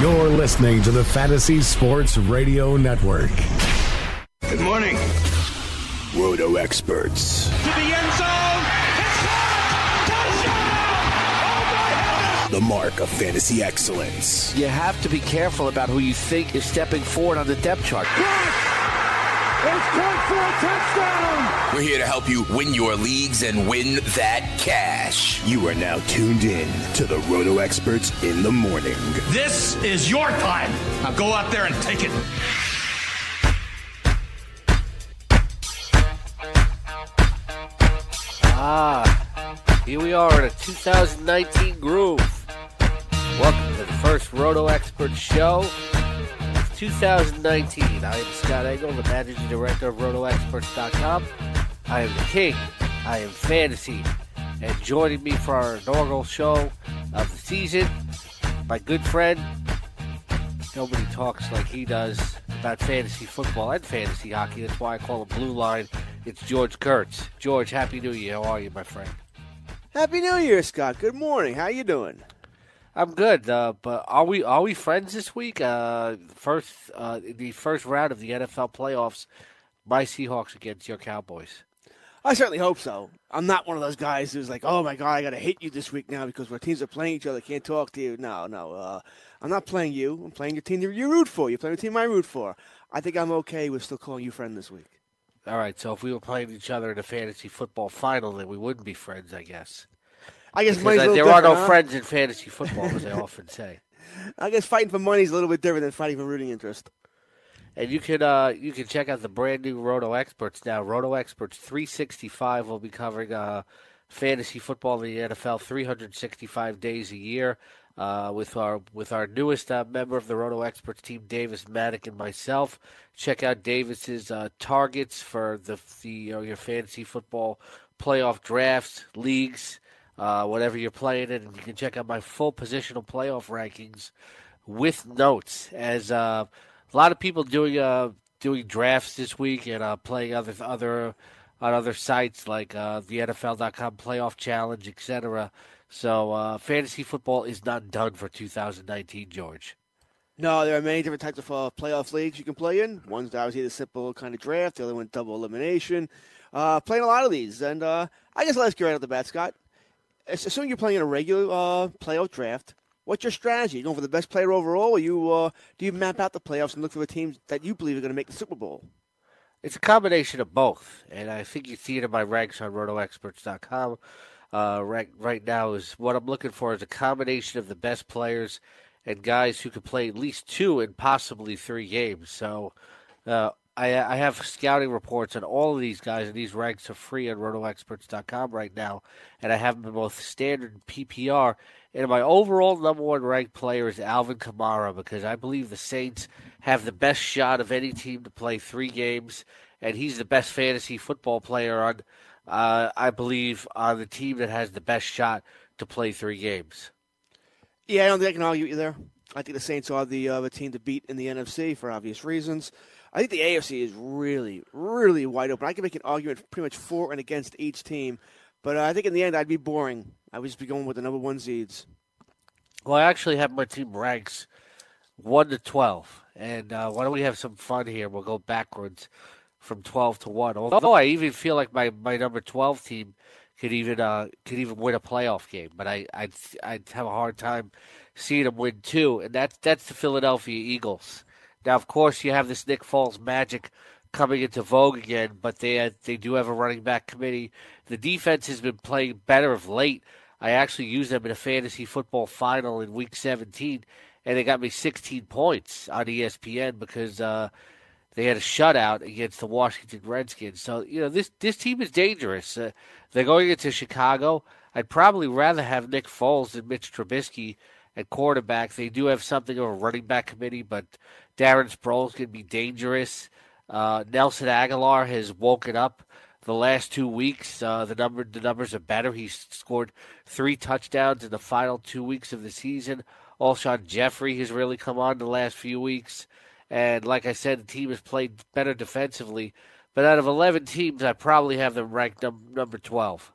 You're listening to the Fantasy Sports Radio Network. Good morning. Roto experts. To the end zone. The mark of fantasy excellence. You have to be careful about who you think is stepping forward on the depth chart. It's caught for a touchdown. We're here to help you win your leagues and win that cash. You are now tuned in to the Roto experts in the morning. This is your time. Now go out there and take it. Ah, here we are in a 2019 groove. Welcome to the first Roto Expert Show. It's 2019. I am Scott Engel, the managing director of RotoExperts.com. I am the king. I am fantasy. And joining me for our inaugural show of the season, my good friend. Nobody talks like he does about fantasy football and fantasy hockey. That's why I call him Blue Line. It's George Kurtz. George, Happy New Year. How are you, my friend? Happy New Year, Scott. Good morning. How you doing? I'm good, uh, but are we are we friends this week? Uh, first, uh, the first round of the NFL playoffs, my Seahawks against your Cowboys. I certainly hope so. I'm not one of those guys who's like, "Oh my god, I got to hate you this week now because our teams are playing each other. Can't talk to you." No, no. Uh, I'm not playing you. I'm playing your team. You root for. You're playing the team I root for. I think I'm okay with still calling you friend this week. All right, so if we were playing each other in a fantasy football final, then we wouldn't be friends, I guess. I guess money's a uh, there are no huh? friends in fantasy football, as I often say. I guess fighting for money is a little bit different than fighting for rooting interest. And you can uh, you can check out the brand new Roto Experts now. Roto Experts 365 will be covering uh, fantasy football in the NFL 365 days a year. Uh, with our with our newest uh, member of the Roto Experts team, Davis Maddock, and myself. Check out Davis's uh, targets for the the you know, your fantasy football playoff drafts, leagues, uh, whatever you're playing in. And you can check out my full positional playoff rankings with notes. As uh, a lot of people doing uh, doing drafts this week and uh, playing other other on other sites like uh, the NFL.com Playoff Challenge, etc. So uh, fantasy football is not done for 2019, George. No, there are many different types of uh, playoff leagues you can play in. One's obviously the simple kind of draft. The other one, double elimination. Uh, playing a lot of these, and uh, I guess ask you right off the bat, Scott. Assuming you're playing in a regular uh, playoff draft, what's your strategy? You going for the best player overall, or you uh, do you map out the playoffs and look for the teams that you believe are going to make the Super Bowl? It's a combination of both, and I think you see it in my ranks on RotoExperts.com. Uh, right, right now is what I'm looking for is a combination of the best players and guys who can play at least two and possibly three games. So uh, I, I have scouting reports on all of these guys, and these ranks are free on RotoExperts.com right now, and I have them in both standard and PPR. And my overall number one ranked player is Alvin Kamara because I believe the Saints have the best shot of any team to play three games, and he's the best fantasy football player on, uh, I believe, on the team that has the best shot to play three games. Yeah, I don't think I can argue you there. I think the Saints are the uh, the team to beat in the NFC for obvious reasons. I think the AFC is really, really wide open. I can make an argument pretty much for and against each team, but uh, I think in the end I'd be boring. I would just be going with the number one seeds. Well, I actually have my team ranks one to twelve, and uh, why don't we have some fun here? We'll go backwards from twelve to one. Although I even feel like my my number twelve team could even uh, could even win a playoff game. But I I'd, I'd have a hard time seeing them win two, and that's that's the Philadelphia Eagles. Now, of course, you have this Nick Foles magic coming into vogue again, but they they do have a running back committee. The defense has been playing better of late. I actually used them in a fantasy football final in Week 17, and they got me 16 points on ESPN because uh, they had a shutout against the Washington Redskins. So you know this this team is dangerous. Uh, they're going into Chicago. I'd probably rather have Nick Foles than Mitch Trubisky at quarterback. They do have something of a running back committee, but Darren Sproles can be dangerous. Uh, Nelson Agholor has woken up the last two weeks. Uh, the number the numbers are better. He's scored three touchdowns in the final two weeks of the season. Alshon Jeffery has really come on the last few weeks. And like I said, the team has played better defensively. But out of 11 teams, I probably have them ranked num- number 12.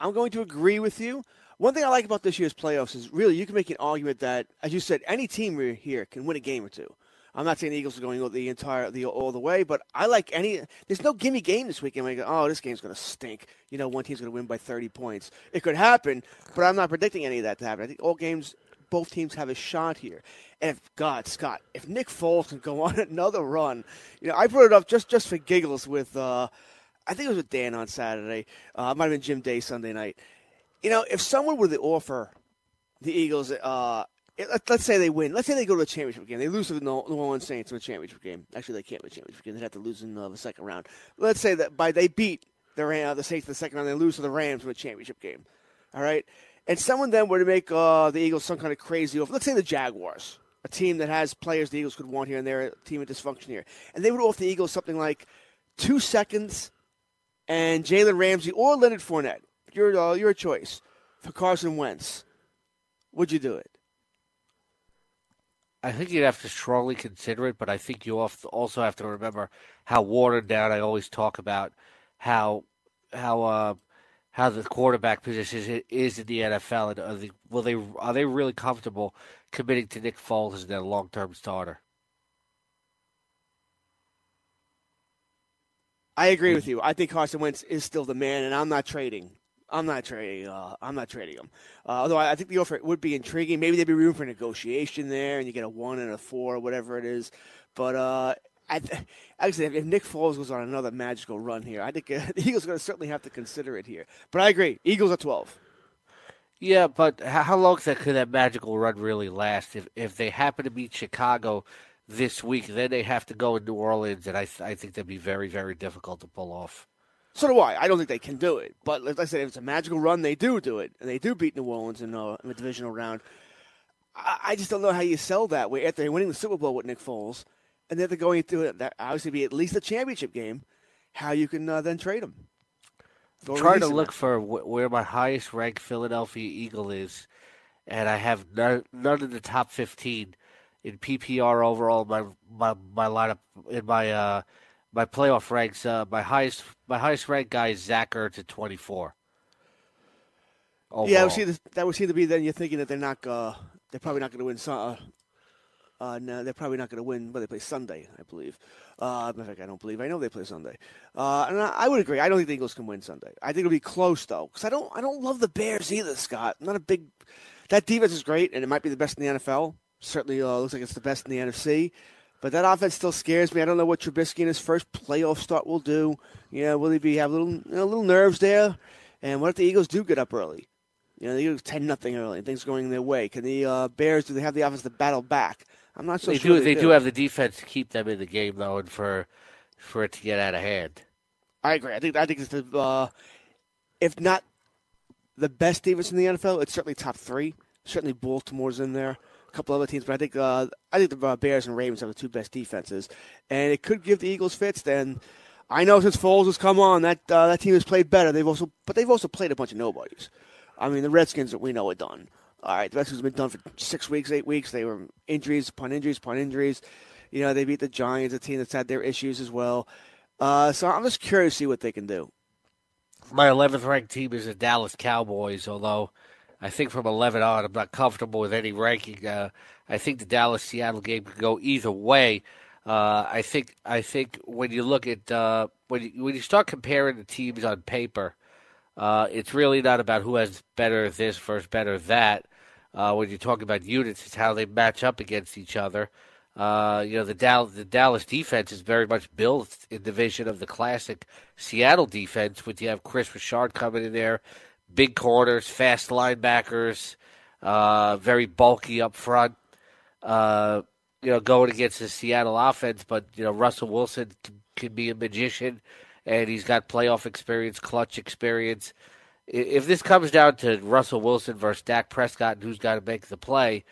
I'm going to agree with you. One thing I like about this year's playoffs is really you can make an argument that, as you said, any team here can win a game or two. I'm not saying the Eagles are going the entire the all the way, but I like any. There's no gimme game this weekend. Where I go, oh, this game's going to stink. You know, one team's going to win by 30 points. It could happen, but I'm not predicting any of that to happen. I think all games, both teams have a shot here. And if God, Scott, if Nick Foles can go on another run, you know, I brought it up just just for giggles with. Uh, I think it was with Dan on Saturday. Uh, it might have been Jim Day Sunday night. You know, if someone were to offer the Eagles uh, let's say they win. Let's say they go to a championship game. They lose to the New Orleans Saints in a championship game. Actually, they can't win a championship game. They'd have to lose in uh, the second round. Let's say that by they beat the uh, the Saints in the second round, they lose to the Rams in a championship game. All right, and someone then were to make uh, the Eagles some kind of crazy offer. Let's say the Jaguars, a team that has players the Eagles could want here and there, a team of dysfunction here, and they would offer the Eagles something like two seconds and Jalen Ramsey or Leonard Fournette. Your uh, your choice for Carson Wentz. Would you do it? I think you'd have to strongly consider it, but I think you also have to remember how watered down I always talk about how how uh, how the quarterback position is in the NFL, and are they, will they are they really comfortable committing to Nick Foles as their long term starter? I agree with you. I think Carson Wentz is still the man, and I'm not trading. I'm not trading. Uh, I'm not trading them. Uh, although I, think the offer would be intriguing. Maybe there'd be room for negotiation there, and you get a one and a four, whatever it is. But uh, I, actually, if Nick Foles goes on another magical run here, I think uh, the Eagles are going to certainly have to consider it here. But I agree. Eagles are 12. Yeah, but how long could that magical run really last? If if they happen to beat Chicago this week, then they have to go in New Orleans, and I I think that'd be very very difficult to pull off. So do I. I don't think they can do it. But like I said, if it's a magical run, they do do it. And they do beat New Orleans in, a, in the divisional round. I, I, just don't know how you sell that way after winning the Super Bowl with Nick Foles. And then they're going to it. That obviously be at least a championship game. How you can uh, then trade them. Go trying to look for where my highest ranked Philadelphia Eagle is. And I have none, none of the top 15 in PPR overall. My, my, my lineup in my. Uh, my playoff ranks, uh, my highest my highest ranked guy is Zach Ertz at twenty four. Yeah, that would, seem to, that would seem to be then you're thinking that they're not uh, they're probably not going to win. Uh, uh, no, they're probably not going to win. But they play Sunday, I believe. Uh, in fact, I don't believe. I know they play Sunday, uh, and I, I, would agree. I don't think the Eagles can win Sunday. I think it'll be close though, because I don't. I don't love the Bears either, Scott. I'm not a big. That defense is great, and it might be the best in the NFL. Certainly uh, looks like it's the best in the NFC. But that offense still scares me. I don't know what Trubisky in his first playoff start will do. You know, will he be have a little you know, little nerves there? And what if the Eagles do get up early? You know, the Eagles ten nothing early, and things going their way. Can the uh, Bears do they have the offense to battle back? I'm not so they sure. Do, they, they do. do have the defense to keep them in the game though, and for for it to get out of hand. I agree. I think I think it's the uh, if not the best defense in the NFL, it's certainly top three. Certainly Baltimore's in there couple other teams, but I think uh, I think the uh, Bears and Ravens have the two best defenses, and it could give the Eagles fits. Then I know since Foles has come on, that uh, that team has played better. They've also, but they've also played a bunch of nobodies. I mean, the Redskins we know are done. All right, the Redskins have been done for six weeks, eight weeks. They were injuries upon injuries upon injuries. You know, they beat the Giants, a team that's had their issues as well. Uh, so I'm just curious to see what they can do. My 11th ranked team is the Dallas Cowboys, although I think from 11 on, I'm not comfortable with any ranking. Uh, I think the Dallas Seattle game could go either way. Uh, I think I think when you look at uh, when you, when you start comparing the teams on paper, Uh, it's really not about who has better this versus better that. Uh, when you're talking about units, it's how they match up against each other. Uh, you know, the, Dallas, the Dallas defense is very much built in the vision of the classic Seattle defense, with you have Kris Richard coming in there, big corners, fast linebackers, uh, very bulky up front. Uh, you know, going against the Seattle offense, but you know Russell Wilson can, can be a magician, and he's got playoff experience, clutch experience. If this comes down to Russell Wilson versus Dak Prescott, and who's got to make the play,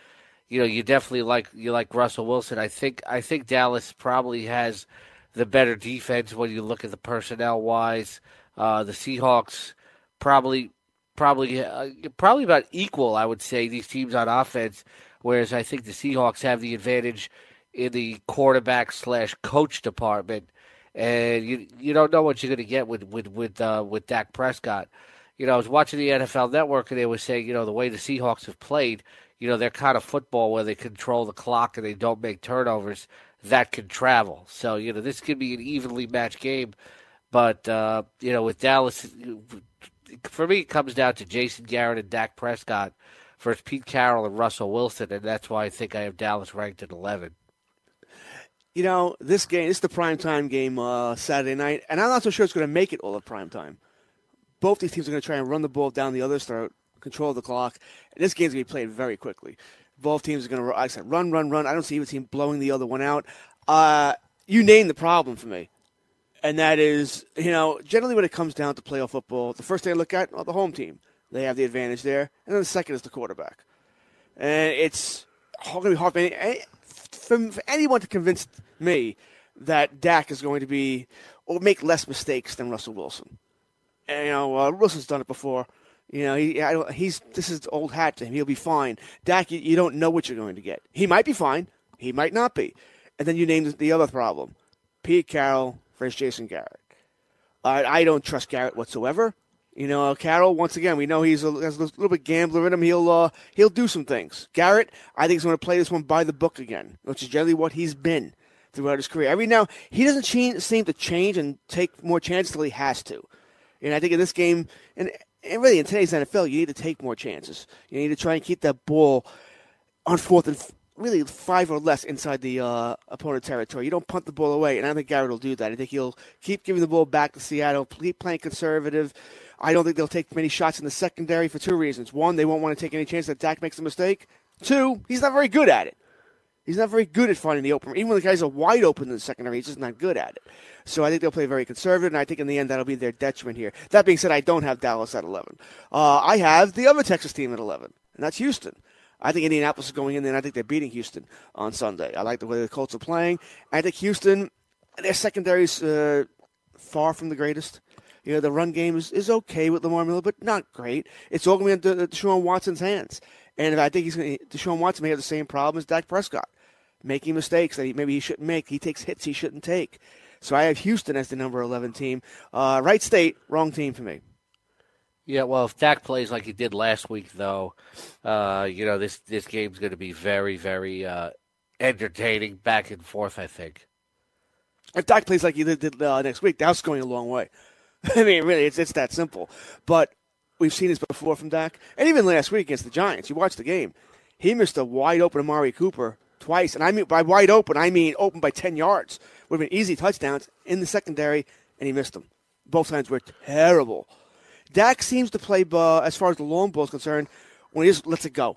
you know, you definitely like you like Russell Wilson. I think I think Dallas probably has the better defense when you look at the personnel wise. Uh, the Seahawks probably probably uh, probably about equal, I would say, these teams on offense whereas I think the Seahawks have the advantage in the quarterback slash coach department, and you you don't know what you're going to get with with with uh, with Dak Prescott. You know, I was watching the NFL Network, and they were saying, you know, the way the Seahawks have played, you know, they're kind of football where they control the clock and they don't make turnovers. That can travel. So you know, this could be an evenly matched game, but uh, you know, with Dallas, for me, it comes down to Jason Garrett and Dak Prescott versus Pete Carroll and Russell Wilson, and that's why I think I have Dallas ranked at 11. You know, this game, this is the prime time game uh, Saturday night, and I'm not so sure it's going to make it all of prime time. Both these teams are going to try and run the ball down the other's throat, control the clock, and this game's going to be played very quickly. Both teams are going to, like I said, run, run, run. I don't see either team blowing the other one out. Uh, you name the problem for me and that is, you know, generally when it comes down to playoff football, the first thing I look at, well, the home team. They have the advantage there. And then the second is the quarterback. And it's going to be hard for, any, for, anyone to convince me that Dak is going to be or make less mistakes than Russell Wilson. And, you know, uh, Wilson's done it before. You know, he, he's this is old hat to him. He'll be fine. Dak, you, you, don't know what you're going to get. He might be fine. He might not be. And then you name the other problem: Pete Carroll versus Jason Garrett. I, don't trust Garrett whatsoever. You know, Carroll. Once again, we know he's a, has a little bit gambler in him. He'll uh, he'll do some things. Garrett, I think, is going to play this one by the book again, which is generally what he's been throughout his career. Every now he doesn't change, seem to change and take more chances until he has to. And I think in this game, and, and really in today's NFL, you need to take more chances. You need to try and keep that ball on fourth and really five or less inside the uh, opponent territory. You don't punt the ball away, and I think Garrett will do that. I think he'll keep giving the ball back to Seattle, keep playing conservative. I don't think they'll take many shots in the secondary for two reasons. One, they won't want to take any chance that Dak makes a mistake. Two, he's not very good at it. He's not very good at finding the open. Even when the guys are wide open in the secondary, he's just not good at it. So I think they'll play very conservative, and I think in the end that'll be their detriment here. That being said, I don't have Dallas at 11. Uh, I have the other Texas team at 11, and that's Houston. I think Indianapolis is going in there, and I think they're beating Houston on Sunday. I like the way the Colts are playing. I think Houston, their secondary is uh, far from the greatest. You know, the run game is, is okay with Lamar Miller, but not great. It's all going to be in Deshaun Watson's hands. And I think he's going to, Deshaun Watson may have the same problem as Dak Prescott, making mistakes that he, maybe he shouldn't make. He takes hits he shouldn't take. So I have Houston as the number 11 team. Uh, right state, wrong team for me. Yeah, well, if Dak plays like he did last week, though, uh, you know this this game's going to be very, very uh, entertaining, back and forth. I think. If Dak plays like he did uh, next week, that's going a long way. I mean, really, it's it's that simple. But we've seen this before from Dak, and even last week against the Giants. You watched the game; he missed a wide open Amari Cooper twice, and I mean by wide open, I mean open by ten yards. Would have been easy touchdowns in the secondary, and he missed them. Both times were terrible. Dak seems to play, uh, as far as the long ball is concerned, when he just lets it go.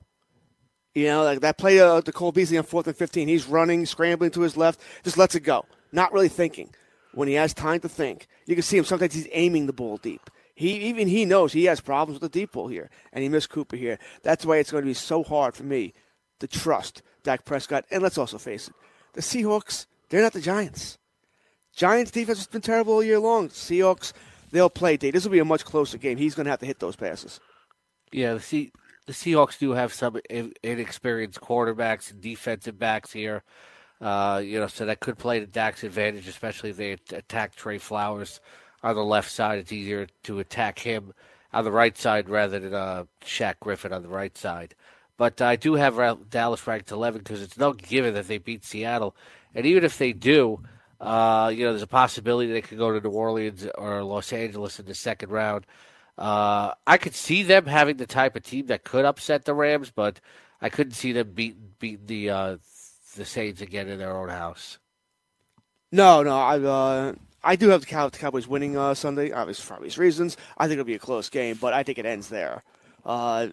You know, like that play uh, to Cole Beasley on fourth and fifteen. He's running, scrambling to his left, just lets it go, not really thinking when he has time to think. You can see him sometimes he's aiming the ball deep. He even he knows he has problems with the deep ball here, and he missed Cooper here. That's why it's going to be so hard for me to trust Dak Prescott. And let's also face it, the Seahawks they're not the Giants. Giants defense has been terrible all year long. Seahawks they'll play. This will be a much closer game. He's going to have to hit those passes. Yeah, the the Seahawks do have some inexperienced quarterbacks and defensive backs here. Uh, you know, so that could play to Dak's advantage, especially if they attack Tre Flowers on the left side. It's easier to attack him on the right side rather than uh, Shaq Griffin on the right side. But I do have Dallas ranked 11 because it's no given that they beat Seattle. And even if they do, uh, you know, there's a possibility they could go to New Orleans or Los Angeles in the second round. Uh, I could see them having the type of team that could upset the Rams, but I couldn't see them beat beat the uh, the Saints again in their own house. No, no, I uh, I do have the, the Cowboys winning uh, Sunday, obviously for obvious reasons. I think it'll be a close game, but I think it ends there. Uh,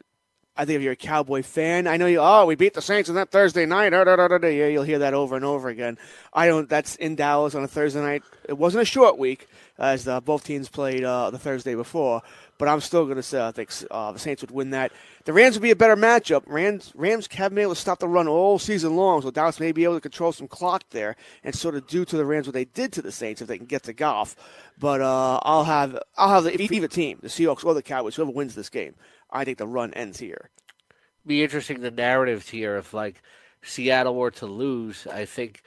I think if you're a Cowboy fan, I know you. Oh, we beat the Saints on that Thursday night. Yeah, you'll hear that over and over again. I don't. That's in Dallas on a Thursday night. It wasn't a short week as uh, both teams played uh, the Thursday before, but I'm still going to say I think uh, the Saints would win that. The Rams would be a better matchup. Rams Rams haven't been able to stop the run all season long, so Dallas may be able to control some clock there and sort of do to the Rams what they did to the Saints if they can get to golf. But uh, I'll have I'll have the, either team, the Seahawks or the Cowboys, whoever wins this game. I think the run ends here be interesting the narrative here if like Seattle were to lose. I think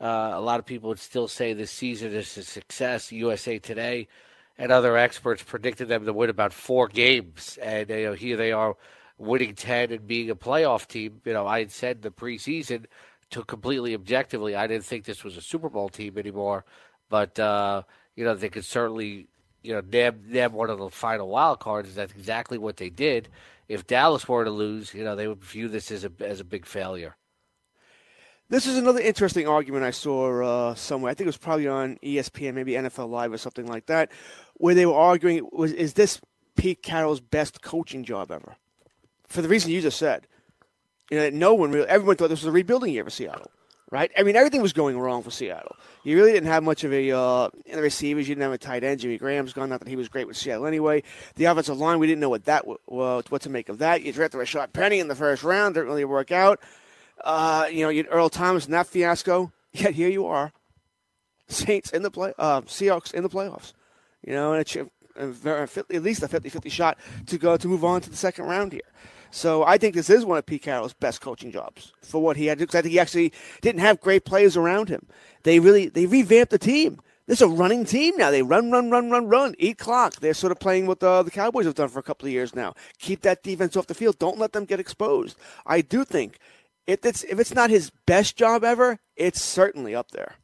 uh, a lot of people would still say this season is a success. USA Today and other experts predicted them to win about four games, and you know here they are winning ten and being a playoff team. You know I had said the preseason to completely objectively, I didn't think this was a Super Bowl team anymore, but uh, you know they could certainly you know nab nab one of the final wild cards. That's exactly what they did if Dallas were to lose, you know, they would view this as a as a big failure. This is another interesting argument I saw uh, somewhere. I think it was probably on ESPN, maybe NFL Live or something like that, where they were arguing: was is this Pete Carroll's best coaching job ever? For the reason you just said, you know, no one really, everyone thought this was a rebuilding year for Seattle right? I mean, everything was going wrong for Seattle. You really didn't have much of a uh, in the receivers. You didn't have a tight end. Jimmy Graham's gone. Not that he was great with Seattle anyway. The offensive line, we didn't know what that uh, what to make of that. You drafted Rashaad Penny in the first round. Didn't really work out. Uh, you know, you Earl Thomas in that fiasco. Yet here you are, Saints in the play, uh, Seahawks in the playoffs. You know, and a, at least a 50-50 shot to go to move on to the second round here. So I think this is one of Pete Carroll's best coaching jobs for what he had to Because I think he actually didn't have great players around him. They really they revamped the team. This is a running team now. They run, run, run, run, run, eat clock. They're sort of playing what the, the Cowboys have done for a couple of years now. Keep that defense off the field. Don't let them get exposed. I do think if it's if it's not his best job ever, it's certainly up there.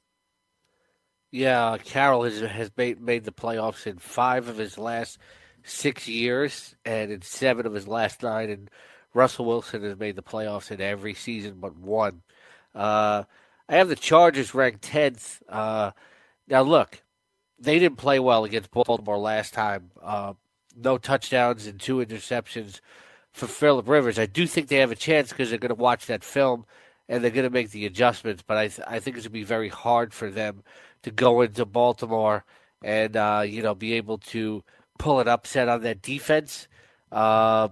Yeah, Carroll has has made, made the playoffs in five of his last six years, and in seven of his last nine. And Russell Wilson has made the playoffs in every season but one. Uh, I have the Chargers ranked tenth. Uh, now, look, they didn't play well against Baltimore last time. Uh, no touchdowns and two interceptions for Philip Rivers. I do think they have a chance because they're going to watch that film and they're going to make the adjustments. But I, th- I think it's going to be very hard for them to go into Baltimore and uh, you know be able to pull an upset on that defense. Uh,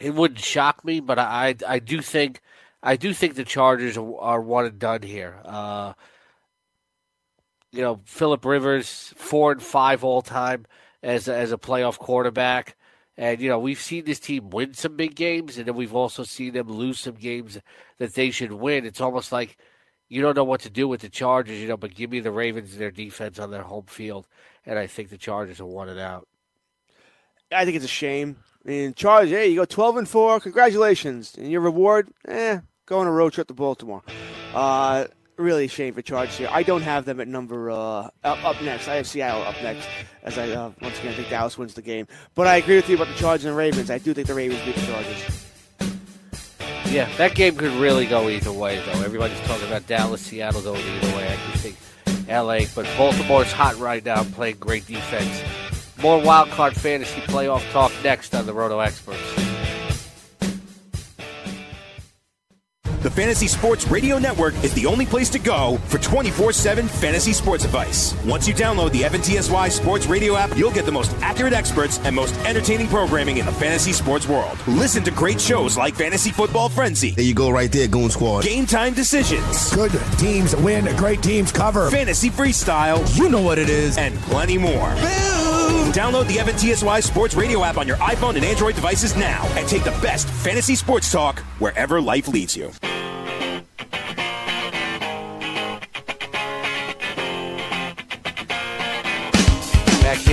it wouldn't shock me, but I, I do think I do think the Chargers are, one and done here. Uh, you know, Philip Rivers four and five all time as as a playoff quarterback, and you know we've seen this team win some big games, and then we've also seen them lose some games that they should win. It's almost like you don't know what to do with the Chargers, you know, but give me the Ravens and their defense on their home field and I think the Chargers will want it out. I think it's a shame. I mean, Chargers, hey, you go 12 and 4. Congratulations. And your reward, eh, go on a road trip to Baltimore. Uh, really a shame for Chargers here. I don't have them at number uh, up, up next. I have Seattle up next, as I uh, once again think Dallas wins the game. But I agree with you about the Chargers and Ravens. I do think the Ravens beat the Chargers. Yeah, that game could really go either way, though. Everybody's talking about Dallas, Seattle going either way. I can think LA. But Baltimore's hot right now, playing great defense. More wild card fantasy playoff talk next on the Roto Experts. The Fantasy Sports Radio Network is the only place to go for 24 7 fantasy sports advice. Once you download the FNTSY Sports Radio app, you'll get the most accurate experts and most entertaining programming in the fantasy sports world. Listen to great shows like Fantasy Football Frenzy. There you go, right there, Goon Squad. Game Time Decisions. Good teams win, great teams cover. Fantasy Freestyle. You know what it is. And plenty more. Boom! Download the FNTSY Sports Radio app on your iPhone and Android devices now and take the best fantasy sports talk wherever life leads you.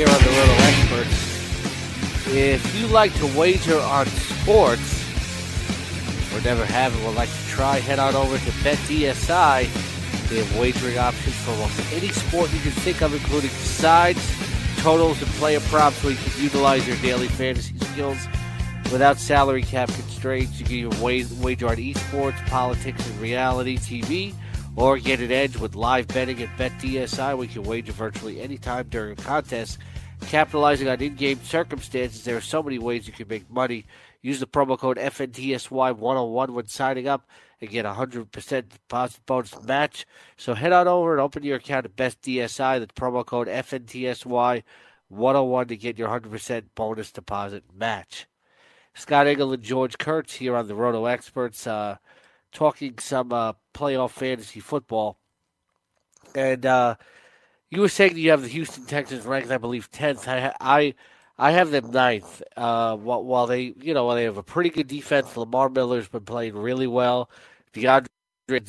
Here on the Experts. If you like to wager on sports or never have and would like to try, head on over to BetDSI. They have wagering options for almost any sport you can think of, including sides, totals and player props where you can utilize your daily fantasy skills without salary cap constraints. You can even wager on esports, politics, and reality TV, or get an edge with live betting at BetDSI. We can wager virtually any time during a contest. Capitalizing on in-game circumstances, there are so many ways you can make money. Use the promo code FNTSY101 when signing up and get a 100% deposit bonus match. So head on over and open your account at BetDSI. That's promo code FNTSY101 to get your 100% bonus deposit match. Scott Engel and George Kurtz here on the Roto Experts, uh, talking some uh, playoff fantasy football. And uh, you were saying you have the Houston Texans ranked, I believe, tenth. I, I I have them ninth. Uh, while, while they, you know, while they have a pretty good defense, Lamar Miller's been playing really well. DeAndre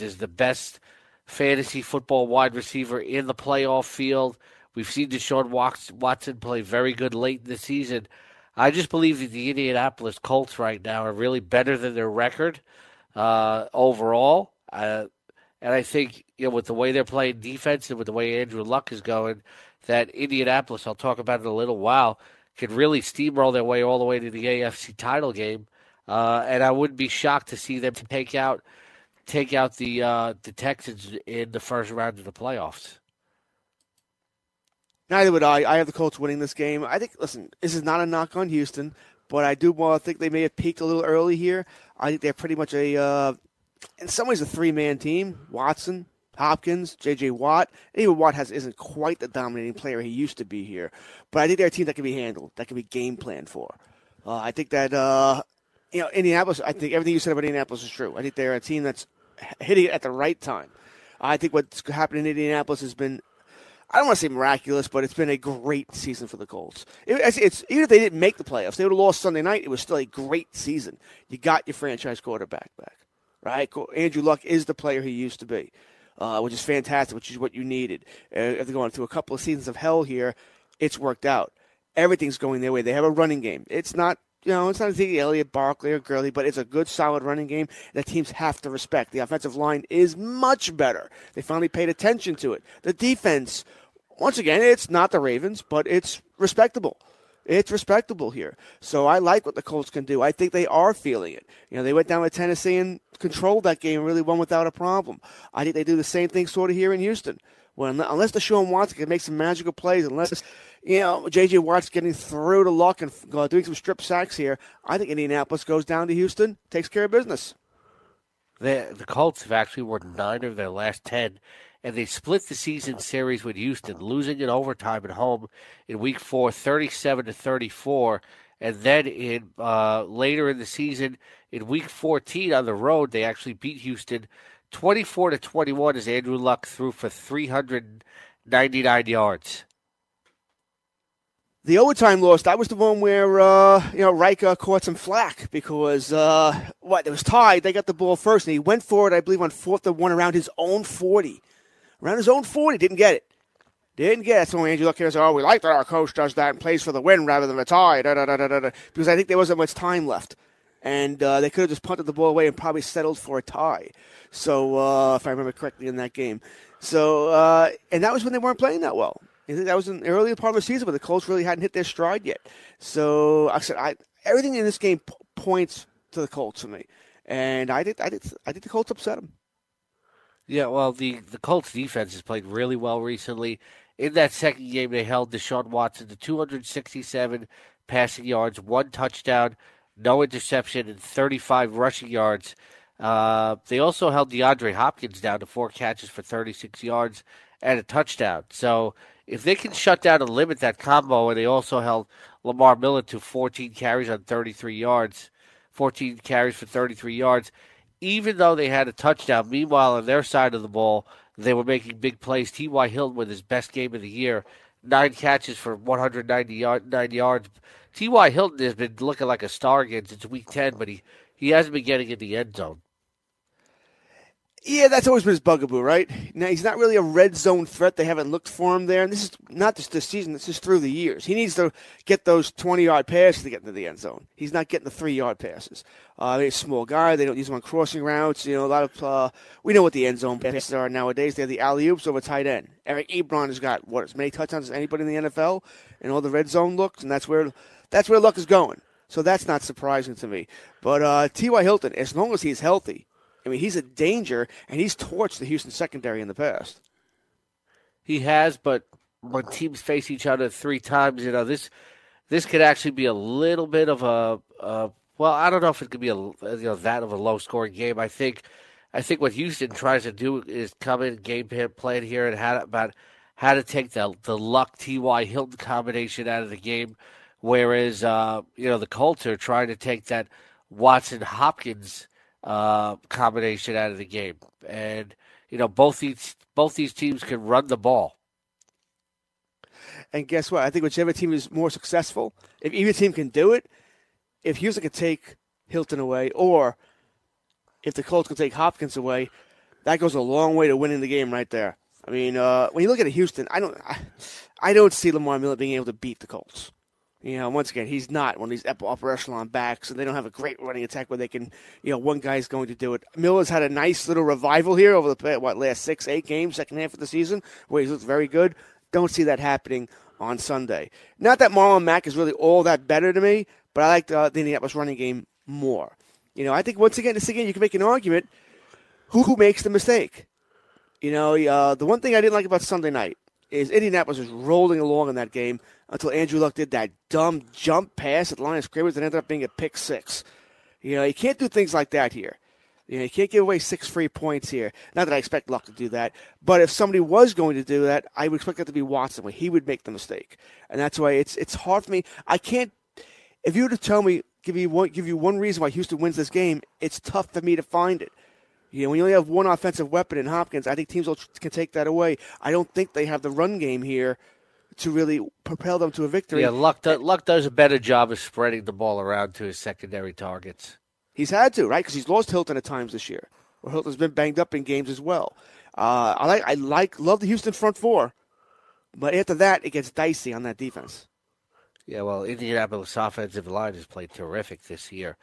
is the best fantasy football wide receiver in the playoff field. We've seen Deshaun Watson play very good late in the season. I just believe that the Indianapolis Colts right now are really better than their record uh, overall. Uh, and I think you know with the way they're playing defense and with the way Andrew Luck is going, that Indianapolis, I'll talk about in a little while, could really steamroll their way all the way to the AFC title game. Uh, and I wouldn't be shocked to see them take out take out the uh, the Texans in the first round of the playoffs. Neither would I. I have the Colts winning this game. I think. Listen, this is not a knock on Houston, but I do think they may have peaked a little early here. I think they're pretty much a, uh, in some ways, a three man team. Watson, Hopkins, J.J. Watt. even Watt has isn't quite the dominating player he used to be here, but I think they're a team that can be handled, that can be game planned for. Uh, I think that uh, you know Indianapolis. I think everything you said about Indianapolis is true. I think they're a team that's hitting it at the right time. I think what's happened in Indianapolis has been I don't want to say miraculous, but it's been a great season for the Colts. It, it's, it's, even if they didn't make the playoffs, they would have lost Sunday night. It was still a great season. You got your franchise quarterback back, right? Andrew Luck is the player he used to be, uh, which is fantastic, which is what you needed. Uh, if they're going through a couple of seasons of hell here, it's worked out. Everything's going their way. They have a running game. It's not you know, it's not Zeke Elliott, Barkley, or Gurley, but it's a good, solid running game that teams have to respect. The offensive line is much better. They finally paid attention to it. The defense once again, it's not the Ravens, but it's respectable. It's respectable here. So I like what the Colts can do. I think they are feeling it. You know, they went down to Tennessee and controlled that game and really won without a problem. I think they do the same thing sort of here in Houston. Well, unless the Deshaun Watson can make some magical plays, unless you know J.J. Watt's getting through to luck and uh, doing some strip sacks here, I think Indianapolis goes down to Houston, takes care of business. The the Colts have actually won nine of their last ten and they split the season series with Houston, losing in overtime at home in Week Four, 37 to 34, and then in uh, later in the season, in Week 14 on the road, they actually beat Houston 24 to 21 as Andrew Luck threw for 399 yards. The overtime loss, that was the one where, uh, you know, Riker caught some flack because, uh, what, it was tied. They got the ball first, and he went for it, I believe, on fourth and one around his own 40 around his own 40. Didn't get it. Didn't get it. So Andrew and said, oh, we like that our coach does that and plays for the win rather than the tie. Da, da, da, because I think there wasn't much time left. And uh, they could have just punted the ball away and probably settled for a tie. So, uh, if I remember correctly in that game. So, uh, and that was when they weren't playing that well. Think that was an earlier part of the season, but the Colts really hadn't hit their stride yet. So, I said, I, everything in this game p- points to the Colts for me. And I did, I did, I think the Colts upset them. Yeah, well, the, the Colts defense has played really well recently. In that second game, they held Deshaun Watson to 267 passing yards, one touchdown, no interception, and 35 rushing yards. Uh, they also held DeAndre Hopkins down to four catches for 36 yards and a touchdown. So if they can shut down and limit that combo, and they also held Lamar Miller to 14 carries on 33 yards, 14 carries for 33 yards, even though they had a touchdown. Meanwhile, on their side of the ball, they were making big plays. T.Y. Hilton with his best game of the year, nine catches for 190 yard, nine yards. T.Y. Hilton has been looking like a star again since week 10, but he, he hasn't been getting in the end zone. Yeah, that's always been his bugaboo, right? Now he's not really a red zone threat. They haven't looked for him there, and this is not just this season. This is through the years. He needs to get those twenty-yard passes to get into the end zone. He's not getting the three-yard passes. Uh, he's a small guy. They don't use him on crossing routes. You know, a lot of uh, we know what the end zone passes are nowadays. They're the alley oops over tight end. Eric Ebron has got what as many touchdowns as anybody in the NFL, and all the red zone looks, and that's where that's where luck is going. So that's not surprising to me. But uh, T.Y. Hilton, as long as he's healthy, I mean, he's a danger, and he's torched the Houston secondary in the past. He has, but when teams face each other three times, you know this this could actually be a little bit of a, well, I don't know if it could be a you know that of a low scoring game. I think I think what Houston tries to do is come in game plan here and how to, about how to take the the luck T.Y. Hilton combination out of the game, whereas uh, you know the Colts are trying to take that Watson Hopkins uh, combination out of the game, and you know both these both these teams can run the ball. And guess what? I think whichever team is more successful, if either team can do it, if Houston can take Hilton away, or if the Colts can take Hopkins away, that goes a long way to winning the game right there. I mean, uh, when you look at Houston, I don't, I, I don't see Lamar Miller being able to beat the Colts. You know, once again, he's not one of these upper echelon backs, and they don't have a great running attack where they can, you know, one guy's going to do it. Miller's had a nice little revival here over the what last six, eight games, second half of the season, where he's looked very good. Don't see that happening on Sunday. Not that Marlon Mack is really all that better to me, but I like the, the Indianapolis running game more. You know, I think once again, this again, you can make an argument who who makes the mistake. You know, uh, the one thing I didn't like about Sunday night is Indianapolis was rolling along in that game until Andrew Luck did that dumb jump pass at of scrimmage that ended up being a pick six. You know, you can't do things like that here. You, know, you can't give away six free points here. Not that I expect Luck to do that, but if somebody was going to do that, I would expect that to be Watson, where he would make the mistake, and that's why it's it's hard for me. I can't. If you were to tell me, give you one, give you one reason why Houston wins this game, it's tough for me to find it. You know, when you only have one offensive weapon in Hopkins, I think teams will, can take that away. I don't think they have the run game here to really propel them to a victory. Yeah, Luck, do, Luck does a better job of spreading the ball around to his secondary targets. He's had to, right? Because he's lost Hilton at times this year. Or Hilton's been banged up in games as well. Uh, I like, I like, love the Houston front four, but after that, it gets dicey on that defense. Yeah, well, Indianapolis offensive line has played terrific this year.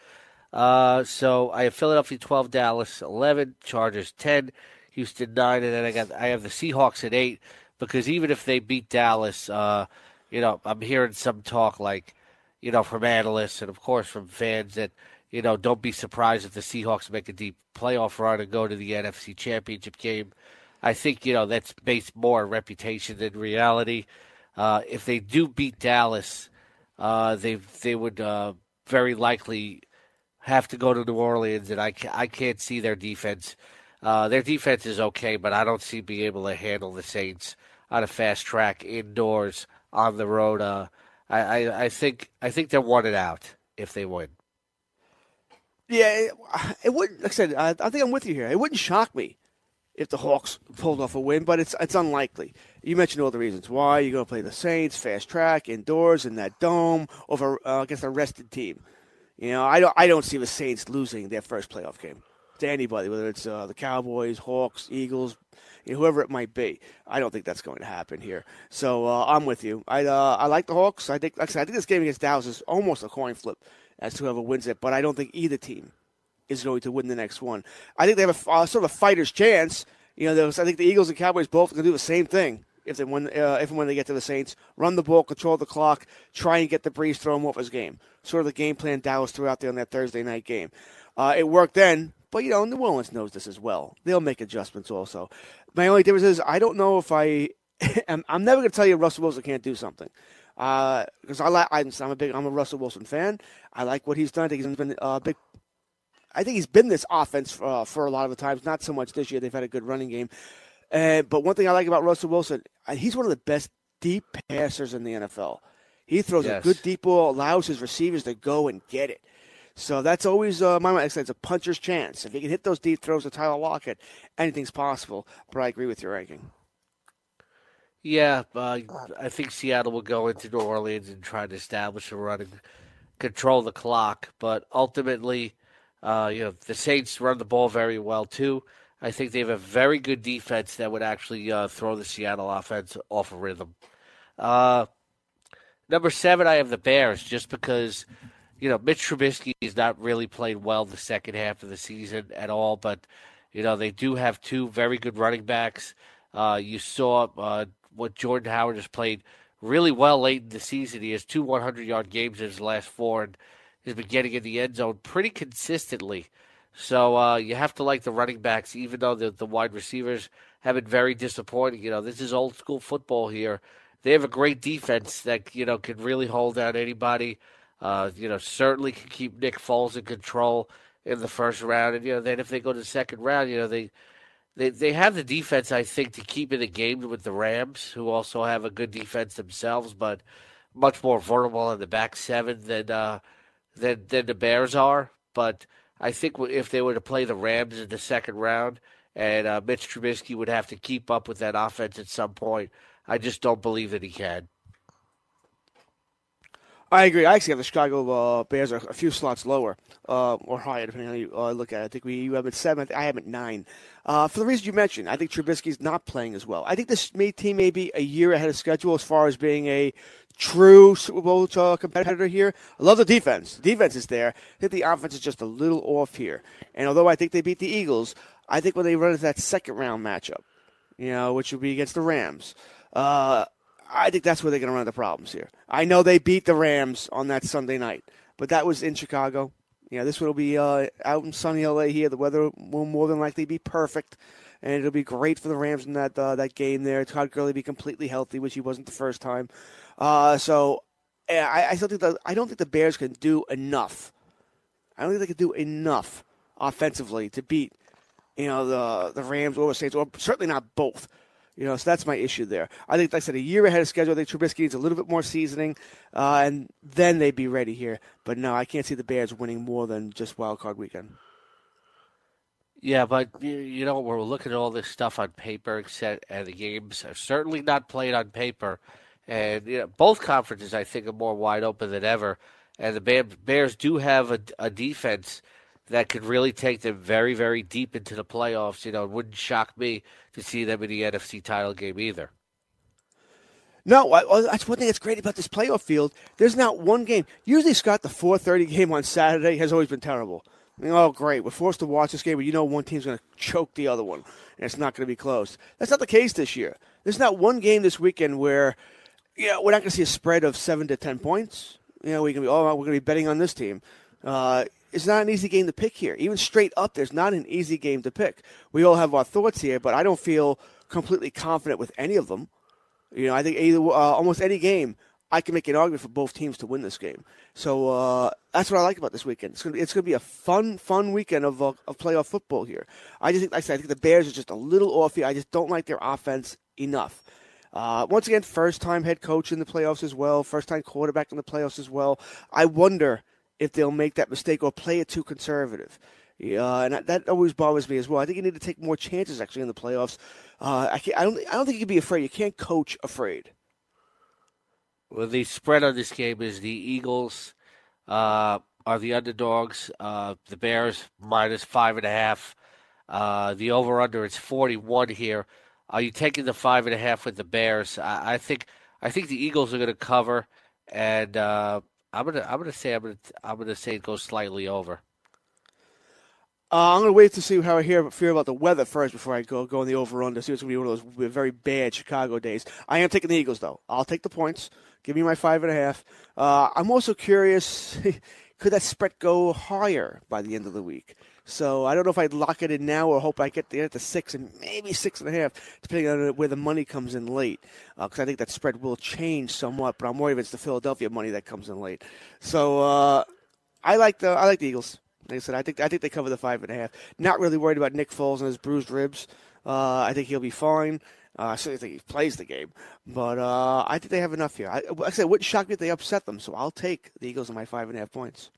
Uh, so I have Philadelphia 12, Dallas 11, Chargers 10, Houston 9, and then I got I have the Seahawks at 8 because even if they beat Dallas, uh, you know, I'm hearing some talk like, you know, from analysts and of course from fans that, you know, don't be surprised if the Seahawks make a deep playoff run and go to the NFC Championship game. I think, you know, that's based more on reputation than reality. Uh, if they do beat Dallas, uh, they they would uh, very likely have to go to New Orleans, and I, I can't see their defense. Uh, their defense is okay, but I don't see being able to handle the Saints on a fast track indoors on the road. Uh, I, I, I think I think they're it out if they win. Yeah, it, it wouldn't. Like I said, I, I think I'm with you here. It wouldn't shock me if the Hawks pulled off a win, but it's it's unlikely. You mentioned all the reasons why you're going to play the Saints, fast track, indoors in that dome over uh, against a rested team. You know, I don't I don't see the Saints losing their first playoff game to anybody, whether it's uh, the Cowboys, Hawks, Eagles, you know, whoever it might be. I don't think that's going to happen here. So uh, I'm with you. I uh, I like the Hawks. I think like I said, I think this game against Dallas is almost a coin flip as to whoever wins it, but I don't think either team is going to win the next one. I think they have a uh, sort of a fighter's chance. You know, I think the Eagles and Cowboys both going to do the same thing if they win, uh, if and when they get to the Saints, run the ball, control the clock, try and get the breeze, throw him off his game. Sort of the game plan Dallas threw out there on that Thursday night game. Uh, it worked then, but you know New Orleans knows this as well. They'll make adjustments also. My only difference is I don't know if I. I'm, I'm never going to tell you Russell Wilson can't do something because uh, I like. I'm, I'm, a big. I'm a Russell Wilson fan. I like what he's done. I think he's been a uh, big. I think he's been this offense for, uh, for a lot of the times. Not so much this year. They've had a good running game. Uh, but one thing I like about Russell Wilson, he's one of the best deep passers in the NFL. He throws yes. a good deep ball, allows his receivers to go and get it. So that's always uh, my mind. It's a puncher's chance. If he can hit those deep throws to Tyler Lockett, anything's possible. But I agree with your ranking. Yeah, uh, I think Seattle will go into New Orleans and try to establish a run and control the clock. But ultimately, uh, you know, the Saints run the ball very well too. I think they have a very good defense that would actually uh, throw the Seattle offense off of rhythm. Uh, number seven, I have the Bears, just because you know Mitch Trubisky has not really played well the second half of the season at all, but you know they do have two very good running backs. Uh, you saw uh, what Jordan Howard has played really well late in the season. He has two 100 yard games in his last four and has been getting in the end zone pretty consistently. So uh, you have to like the running backs, even though the, the wide receivers have been very disappointing. You know, this is old school football here. They have a great defense that you know can really hold down anybody. Uh, you know, certainly can keep Nick Foles in control in the first round, and you know, then if they go to the second round, you know, they they they have the defense, I think, to keep in the game with the Rams, who also have a good defense themselves, but much more vulnerable in the back seven than uh, than than the Bears are. But I think if they were to play the Rams in the second round, and uh, Mitch Trubisky would have to keep up with that offense at some point, I just don't believe that he can. I agree. I actually have the Chicago uh, Bears a few slots lower uh, or higher, depending on how you uh, look at it. I think we you have it seventh. I have it nine. Uh, for the reasons you mentioned, I think Trubisky's not playing as well. I think this team may be a year ahead of schedule as far as being a true Super Bowl uh, competitor here. I love the defense. The defense is there. I think the offense is just a little off here. And although I think they beat the Eagles, I think when they run into that second round matchup, you know, which would be against the Rams, uh, I think that's where they're going to run into problems here. I know they beat the Rams on that Sunday night, but that was in Chicago. Know, this will be uh, out in sunny LA here. The weather will more than likely be perfect, and it'll be great for the Rams in that uh, that game there. Todd Gurley be completely healthy, which he wasn't the first time. Uh, so I, I still think I don't think the Bears can do enough. I don't think they can do enough offensively to beat you know the the Rams or the Saints, or certainly not both. You know, so that's my issue there. I think, like I said, a year ahead of schedule. I think Trubisky needs a little bit more seasoning, uh, and then they'd be ready here. But no, I can't see the Bears winning more than just wild card weekend. Yeah, but you know we're looking at all this stuff on paper, except and the games are certainly not played on paper. And you know, both conferences, I think, are more wide open than ever. And the Bears do have a, a defense that could really take them very, very deep into the playoffs. You know, it wouldn't shock me to see them in the NFC title game either. No, I, that's one thing that's great about this playoff field. There's not one game. Usually, Scott, the 4:30 game on Saturday has always been terrible. I mean, oh, great, we're forced to watch this game, but you know one team's going to choke the other one, and it's not going to be close. That's not the case this year. There's not one game this weekend where, you know, we're not going to see a spread of seven to ten points. You know, we can be, oh, we're going to be betting on this team. Uh, it's not an easy game to pick here. Even straight up, there's not an easy game to pick. We all have our thoughts here, but I don't feel completely confident with any of them. You know, I think either uh, almost any game, I can make an argument for both teams to win this game. So uh, that's what I like about this weekend. It's gonna be, a fun fun weekend of uh, of playoff football here. I just think, like I said, I think the Bears are just a little off here. I just don't like their offense enough. Uh, once again, first time head coach in the playoffs as well, first time quarterback in the playoffs as well. I wonder if they'll make that mistake or play it too conservative. Yeah, and that always bothers me as well. I think you need to take more chances actually in the playoffs. Uh, I, I, don't. I don't think you can be afraid. You can't coach afraid. Well, the spread on this game is the Eagles uh, are the underdogs. Uh, the Bears minus five and a half. Uh, the over under is forty one here. Are you taking the five and a half with the Bears? I, I think. I think the Eagles are going to cover, and uh, I'm gonna I'm gonna say I'm gonna I'm gonna say it goes slightly over. Uh, I'm gonna wait to see how I hear feel about the weather first before I go go in the over under. See it's gonna be one of those very bad Chicago days. I am taking the Eagles though. I'll take the points. Give me my five and a half. Uh, I'm also curious. could that spread go higher by the end of the week? So I don't know if I'd lock it in now or hope I get there at the six and maybe six and a half, depending on where the money comes in late. Because uh, I think that spread will change somewhat, but I'm worried if it's the Philadelphia money that comes in late. So uh, I like the I like the Eagles. Like I said, I think I think they cover the five and a half. Not really worried about Nick Foles and his bruised ribs. Uh, I think he'll be fine. Uh, I certainly think he plays the game, but uh, I think they have enough here. I, like I said, it wouldn't shock me if they upset them. So I'll take the Eagles on my five and a half points.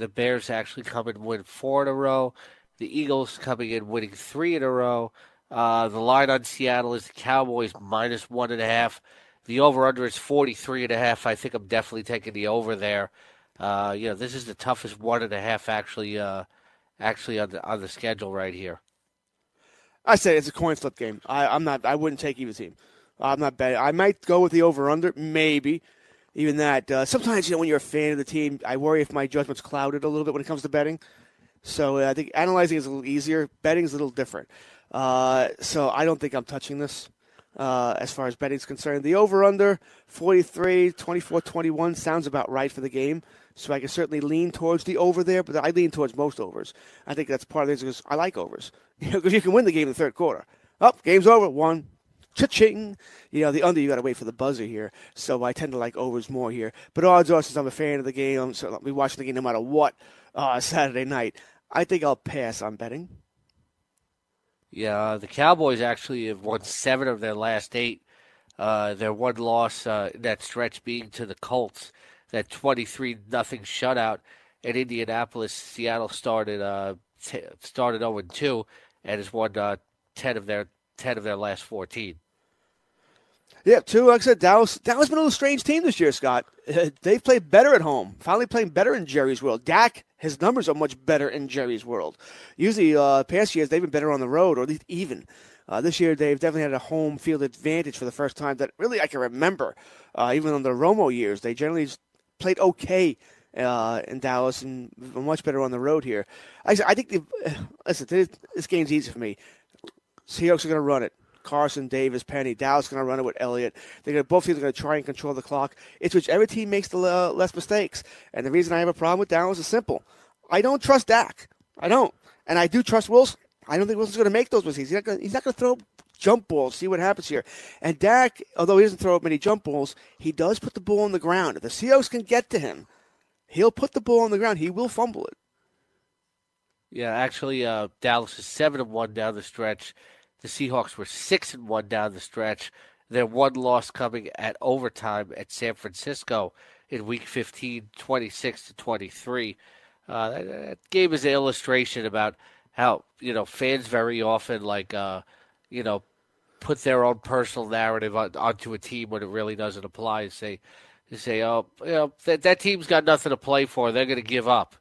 The Bears actually come and win four in a row. The Eagles coming in winning three in a row. Uh, the line on Seattle is the Cowboys minus one and a half. The over under is 43 and a half. I think I'm definitely taking the over there. Uh, you know, this is the toughest one and a half actually, uh, actually on the on the schedule right here. I say it's a coin flip game. I, I'm not. I wouldn't take either team. I'm not betting. I might go with the over under, maybe. Even that. Uh, sometimes you know when you're a fan of the team, I worry if my judgment's clouded a little bit when it comes to betting. So uh, I think analyzing is a little easier. Betting is a little different. Uh, so I don't think I'm touching this. Uh, as far as betting is concerned, the over under 43, 24, 21 sounds about right for the game. So I can certainly lean towards the over there, but I lean towards most overs. I think that's part of this because I like overs. Because you can win the game in the third quarter. Up, oh, game's over, one, cha-ching. You know, the under, you got to wait for the buzzer here. So I tend to like overs more here. But odds are, since I'm a fan of the game, so I'll be watching the game no matter what uh, Saturday night. I think I'll pass on betting. Yeah, the Cowboys actually have won seven of their last eight. Uh, their one loss uh, that stretch being to the Colts, that twenty-three nothing shutout in Indianapolis. Seattle started uh, t- started zero oh and two, and has won uh, ten of their ten of their last fourteen. Yeah, too. Like I said, Dallas. Dallas been a little strange team this year, Scott. They've played better at home. Finally, playing better in Jerry's world. Dak, his numbers are much better in Jerry's world. Usually, uh, past years they've been better on the road, or at least even. Uh, this year, they've definitely had a home field advantage for the first time that really I can remember. Uh, even on the Romo years, they generally played okay uh, in Dallas and much better on the road here. I, I think the, listen, this, this game's easy for me. Seahawks are going to run it. Carson, Davis, Penny. Dallas going to run it with Elliott. They're going to, both teams are going to try and control the clock. It's whichever team makes the uh, less mistakes. And the reason I have a problem with Dallas is simple. I don't trust Dak. I don't. And I do trust Wilson. I don't think Wilson's going to make those mistakes. He's not going, to throw jump balls, see what happens here. And Dak, although he doesn't throw up many jump balls, he does put the ball on the ground. If the Seahawks can get to him, he'll put the ball on the ground. He will fumble it. Yeah, actually, uh, Dallas is seven and one down the stretch. The Seahawks were six and one down the stretch. Their one loss coming at overtime at San Francisco in Week 15, 26 to 23. Uh, that, that, game is an illustration about how you know fans very often like uh, you know put their own personal narrative on, onto a team when it really doesn't apply and say they say oh you know that that team's got nothing to play for they're going to give up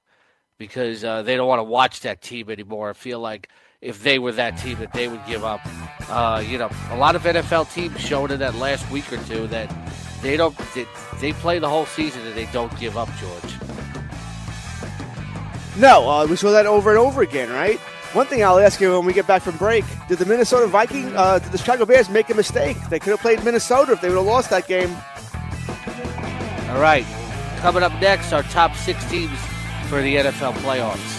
because uh, they don't want to watch that team anymore. I feel like if they were that team that they would give up. Uh, you know, a lot of NFL teams showed in that last week or two that they don't they, they play the whole season and they don't give up, George. No, uh, we saw that over and over again, right? One thing I'll ask you when we get back from break: Did the Minnesota Viking, uh, did the Chicago Bears make a mistake? They could have played Minnesota if they would have lost that game. All right, coming up next, our top six teams for the NFL playoffs.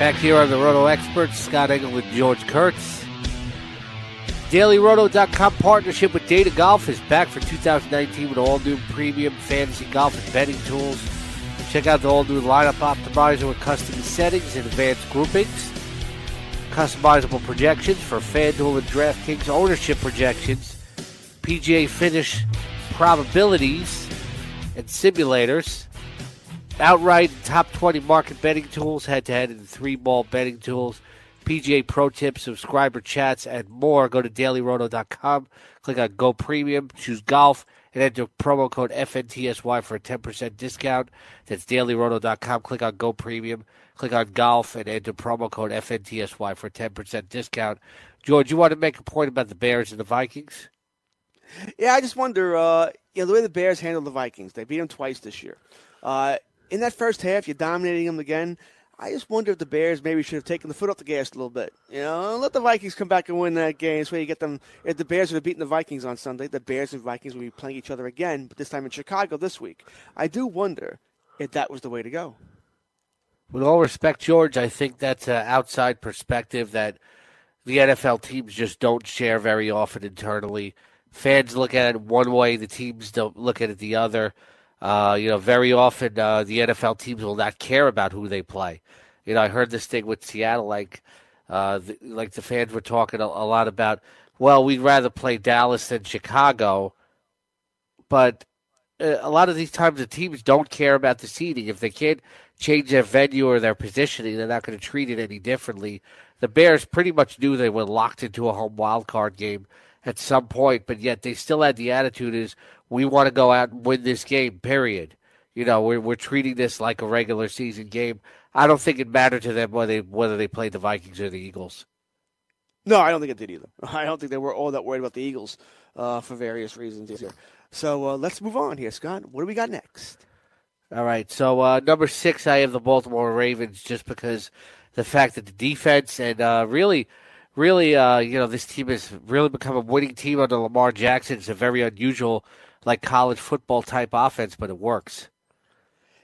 Back here on the Roto Experts, Scott Engel and George Kurtz. DailyRoto.com partnership with Data Golf is back for 2019 with all new premium fantasy golf and betting tools. Check out the all new lineup optimizer with custom settings and advanced groupings, customizable projections for FanDuel and DraftKings ownership projections, PGA finish probabilities, and simulators outright top 20 market betting tools, head to head and three ball betting tools, PGA Pro tips, subscriber chats, and more. Go to dailyroto.com, click on Go Premium, choose golf, and enter promo code FNTSY for a 10% discount. That's dailyroto.com. Click on Go Premium, click on golf, and enter promo code FNTSY for a 10% discount. George, you want to make a point about the Bears and the Vikings? Yeah, I just wonder, uh, you know, the way the Bears handled the Vikings. They beat them twice this year. Uh, in that first half, you're dominating them again. I just wonder if the Bears maybe should have taken the foot off the gas a little bit. You know, let the Vikings come back and win that game. So you get them. If the Bears would have beaten the Vikings on Sunday, the Bears and Vikings would be playing each other again, but this time in Chicago this week. I do wonder if that was the way to go. With all respect, George, I think that's an outside perspective that the NFL teams just don't share very often internally. Fans look at it one way, the teams don't look at it the other. Uh, you know, very often uh, the NFL teams will not care about who they play. You know, I heard this thing with Seattle, like, uh, the, like the fans were talking a, a lot about. Well, we'd rather play Dallas than Chicago, but uh, a lot of these times the teams don't care about the seating. If they can't change their venue or their positioning, they're not going to treat it any differently. The Bears pretty much knew they were locked into a home wild card game at some point, but yet they still had the attitude is we want to go out and win this game. Period. You know, we're we're treating this like a regular season game. I don't think it mattered to them whether they whether they played the Vikings or the Eagles. No, I don't think it did either. I don't think they were all that worried about the Eagles uh, for various reasons either. So uh, let's move on here, Scott. What do we got next? All right. So uh, number six, I have the Baltimore Ravens, just because the fact that the defense and uh, really, really, uh, you know, this team has really become a winning team under Lamar Jackson. It's a very unusual, like college football type offense, but it works.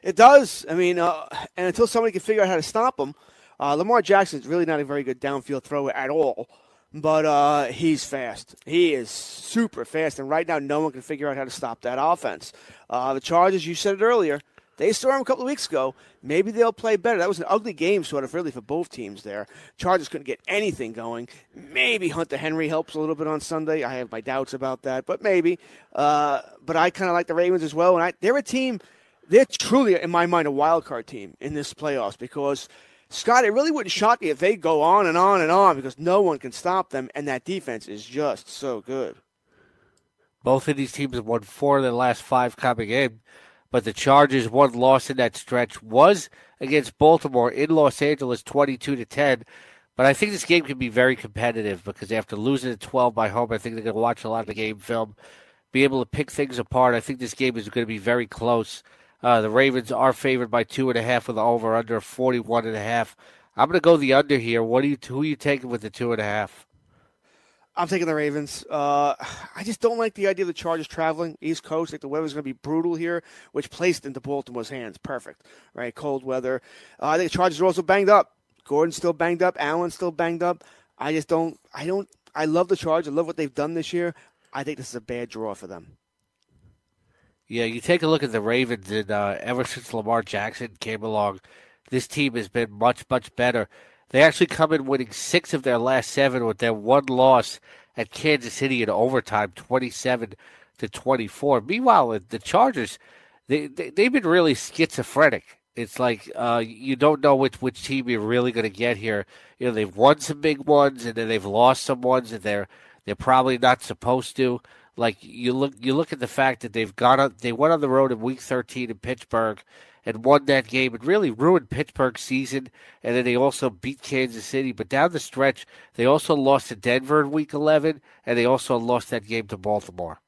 It does. I mean, uh, and until somebody can figure out how to stop him, uh, Lamar Jackson is really not a very good downfield thrower at all. But uh, he's fast. He is super fast, and right now, no one can figure out how to stop that offense. Uh, the Chargers, you said it earlier, they saw him a couple of weeks ago. Maybe they'll play better. That was an ugly game, sort of, really, for both teams there. Chargers couldn't get anything going. Maybe Hunter Henry helps a little bit on Sunday. I have my doubts about that, but maybe. Uh, but I kind of like the Ravens as well, and I, they're a team. They're truly, in my mind, a wild card team in this playoffs because Scott, it really wouldn't shock me if they go on and on and on because no one can stop them, and that defense is just so good. Both of these teams have won four of their last five coming in, but the Chargers' one loss in that stretch was against Baltimore in Los Angeles, twenty-two to ten. But I think this game can be very competitive because after losing at twelve by home, I think they're going to watch a lot of the game film, be able to pick things apart. I think this game is going to be very close. Uh, the Ravens are favored by two and a half with the over under 41 and a half. I'm going to go the under here. What are you? Who are you taking with the two and a half? I'm taking the Ravens. Uh, I just don't like the idea of the Chargers traveling East Coast. Like the weather's going to be brutal here, which placed into Baltimore's hands. Perfect, right? Cold weather. Uh, I think the Chargers are also banged up. Gordon's still banged up. Allen's still banged up. I just don't. I don't. I love the Chargers. I love what they've done this year. I think this is a bad draw for them. Yeah, you take a look at the Ravens, and uh, ever since Lamar Jackson came along, this team has been much, much better. They actually come in winning six of their last seven with their one loss at Kansas City in overtime, twenty-seven to twenty-four. Meanwhile, the Chargers, they, they they've been really schizophrenic. It's like uh, you don't know which which team you're really going to get here. You know, they've won some big ones, and then they've lost some ones, and they're they're probably not supposed to. Like you look, you look at the fact that they've gone on, they went on the road in Week 13 in Pittsburgh and won that game. It really ruined Pittsburgh's season, and then they also beat Kansas City. But down the stretch, they also lost to Denver in Week 11, and they also lost that game to Baltimore.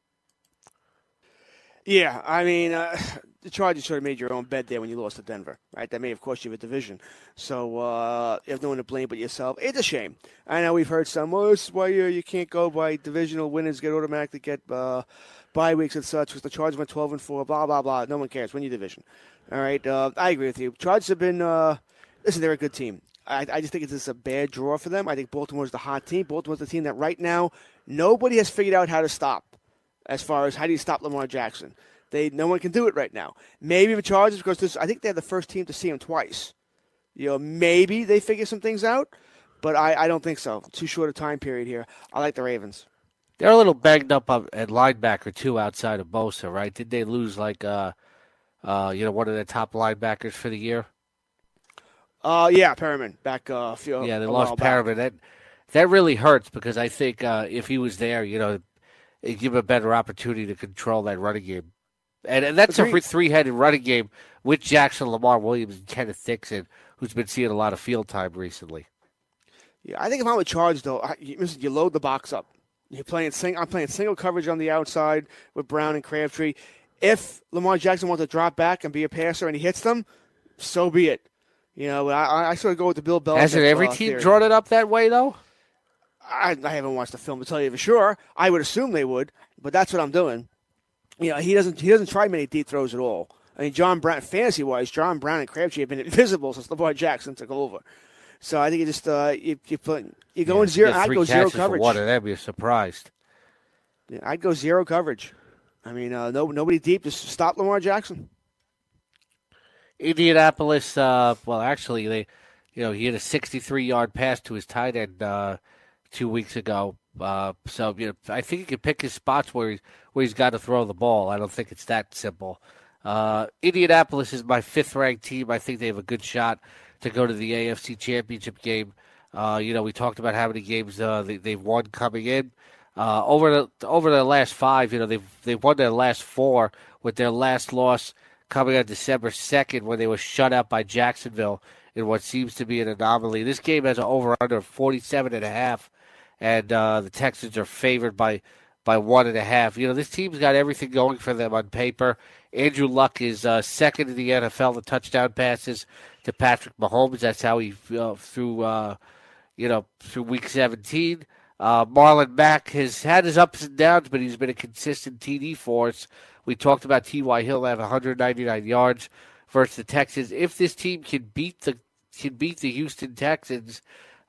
Yeah, I mean, uh, the Chargers sort of made your own bed there when you lost to Denver, right? That may have cost you a division. So uh, you have no one to blame but yourself. It's a shame. I know we've heard some, oh, this is why you, you can't go by divisional winners get automatically get uh, bye weeks and such because the Chargers went 12 and 4, blah, blah, blah. No one cares. Win your division. All right. Uh, I agree with you. Chargers have been, uh, listen, they're a good team. I, I just think it's just a bad draw for them. I think Baltimore's the hot team. Baltimore's the team that right now nobody has figured out how to stop as far as how do you stop Lamar Jackson. They no one can do it right now. Maybe the Chargers because this, I think they're the first team to see him twice. You know, maybe they figure some things out, but I, I don't think so. Too short a time period here. I like the Ravens. They're a little banged up at linebacker too, outside of Bosa, right? Did they lose like uh, uh, you know, one of their top linebackers for the year? Uh, yeah, Perryman back. Uh, few, yeah, they lost Perryman. That that really hurts because I think uh, if he was there, you know, it'd give him a better opportunity to control that running game. And, and that's Agreed. a three headed running game with Jackson, Lamar Williams, and Kenneth Dixon, who's been seeing a lot of field time recently. Yeah, I think if I'm a charge though, you, you load the box up. You're playing sing, I'm playing single coverage on the outside with Brown and Crabtree. If Lamar Jackson wants to drop back and be a passer and he hits them, so be it. You know, I, I sort of go with the Bill Belichick. Hasn't every team theory. drawn it up that way though? I, I haven't watched the film to tell you for sure. I would assume they would, but that's what I'm doing you know, he doesn't he doesn't try many deep throws at all. I mean, John Brown, fantasy wise, John Brown and Crabtree have been invisible since Lamar Jackson took over. So I think you just uh, you you put you go yeah, in zero. I'd go zero coverage. Of them, you're surprised. Yeah, I'd go zero coverage. I mean, uh, no, nobody deep. Just stop Lamar Jackson. Indianapolis. Uh, well, actually, they, you know, he had a 63-yard pass to his tight end uh, two weeks ago. Uh, so you know, I think he can pick his spots where he's where he's got to throw the ball. I don't think it's that simple. Uh, Indianapolis is my fifth-ranked team. I think they have a good shot to go to the AFC Championship game. Uh, you know, we talked about how many games uh, they, they've won coming in. Uh, over the over the last five, you know, they've they've won their last four with their last loss coming on December second when they were shut out by Jacksonville in what seems to be an anomaly. This game has an over under forty seven and a half, and uh, the Texans are favored by by one and a half. You know, this team's got everything going for them on paper. Andrew Luck is uh, second in the NFL in touchdown passes to Patrick Mahomes. That's how he uh, through uh, you know through Week 17. Uh, Marlon Mack has had his ups and downs, but he's been a consistent TD force. We talked about T.Y. Hill have 199 yards versus the Texans. If this team can beat the can beat the Houston Texans,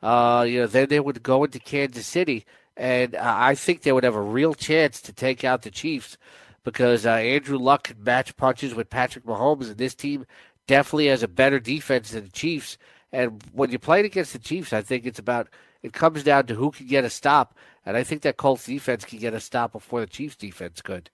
uh, you know, then they would go into Kansas City, and uh, I think they would have a real chance to take out the Chiefs because uh, Andrew Luck can match punches with Patrick Mahomes, and this team definitely has a better defense than the Chiefs. And when you're playing against the Chiefs, I think it's about it comes down to who can get a stop, and I think that Colts defense can get a stop before the Chiefs defense could.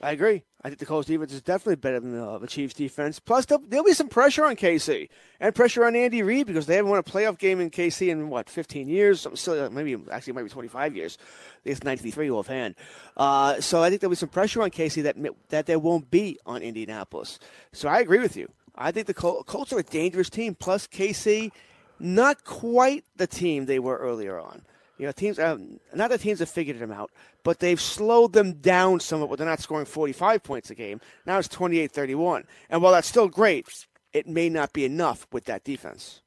I agree. I think the Colts defense is definitely better than the, the Chiefs defense. Plus, there'll, there'll, be some pressure on KC and pressure on Andy Reid because they haven't won a playoff game in KC in what 15 years, Something silly, maybe actually it might be 25 years. I think it's 93 offhand. Uh, so I think there'll be some pressure on KC that that there won't be on Indianapolis. So I agree with you. I think the Col- Colts are a dangerous team. Plus KC, not quite the team they were earlier on. You know, teams, uh, not that teams have figured them out, but they've slowed them down somewhat, but they're not scoring 45 points a game. Now it's 28 31. And while that's still great, it may not be enough with that defense.